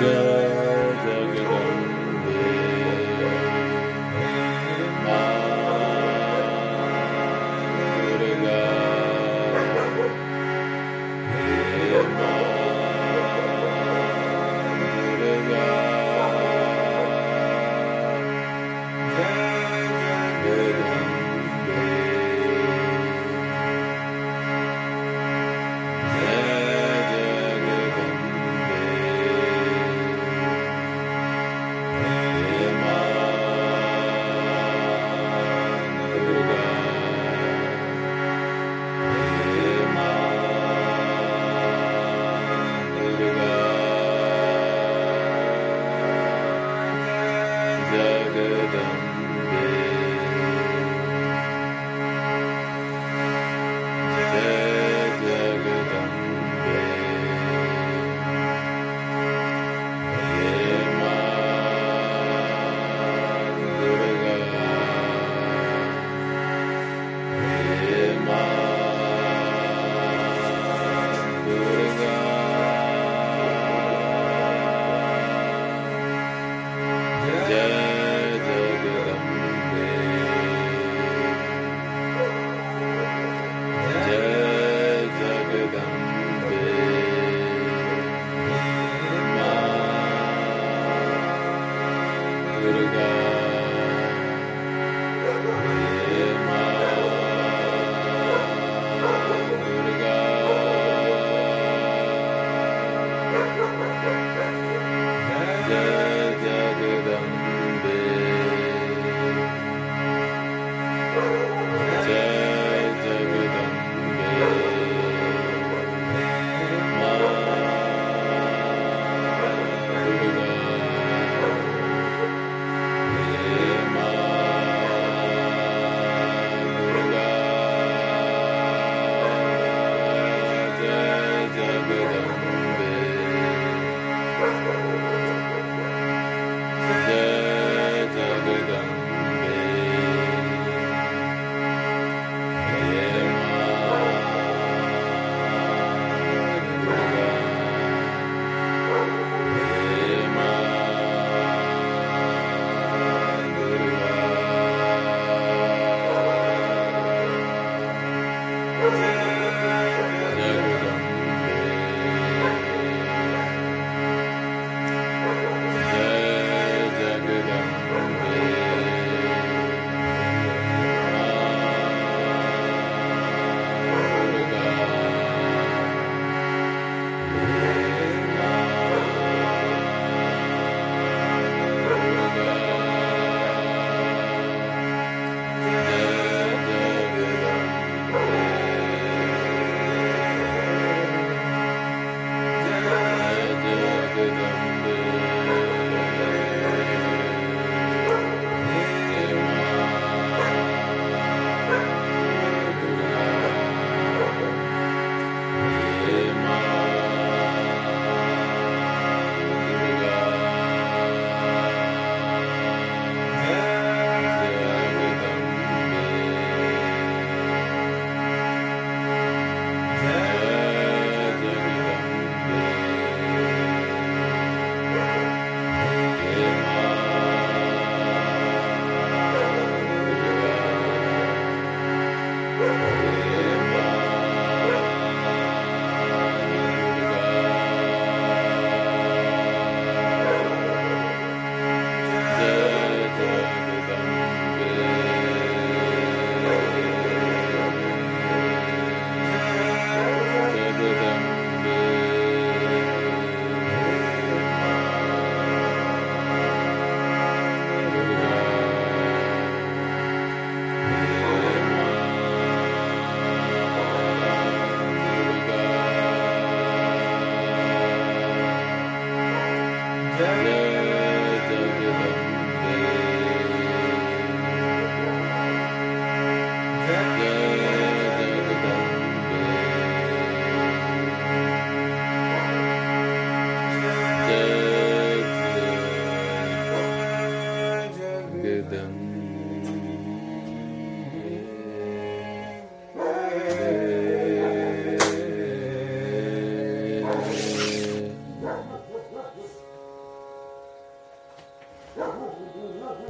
我 Dum. Yeah. Yeah.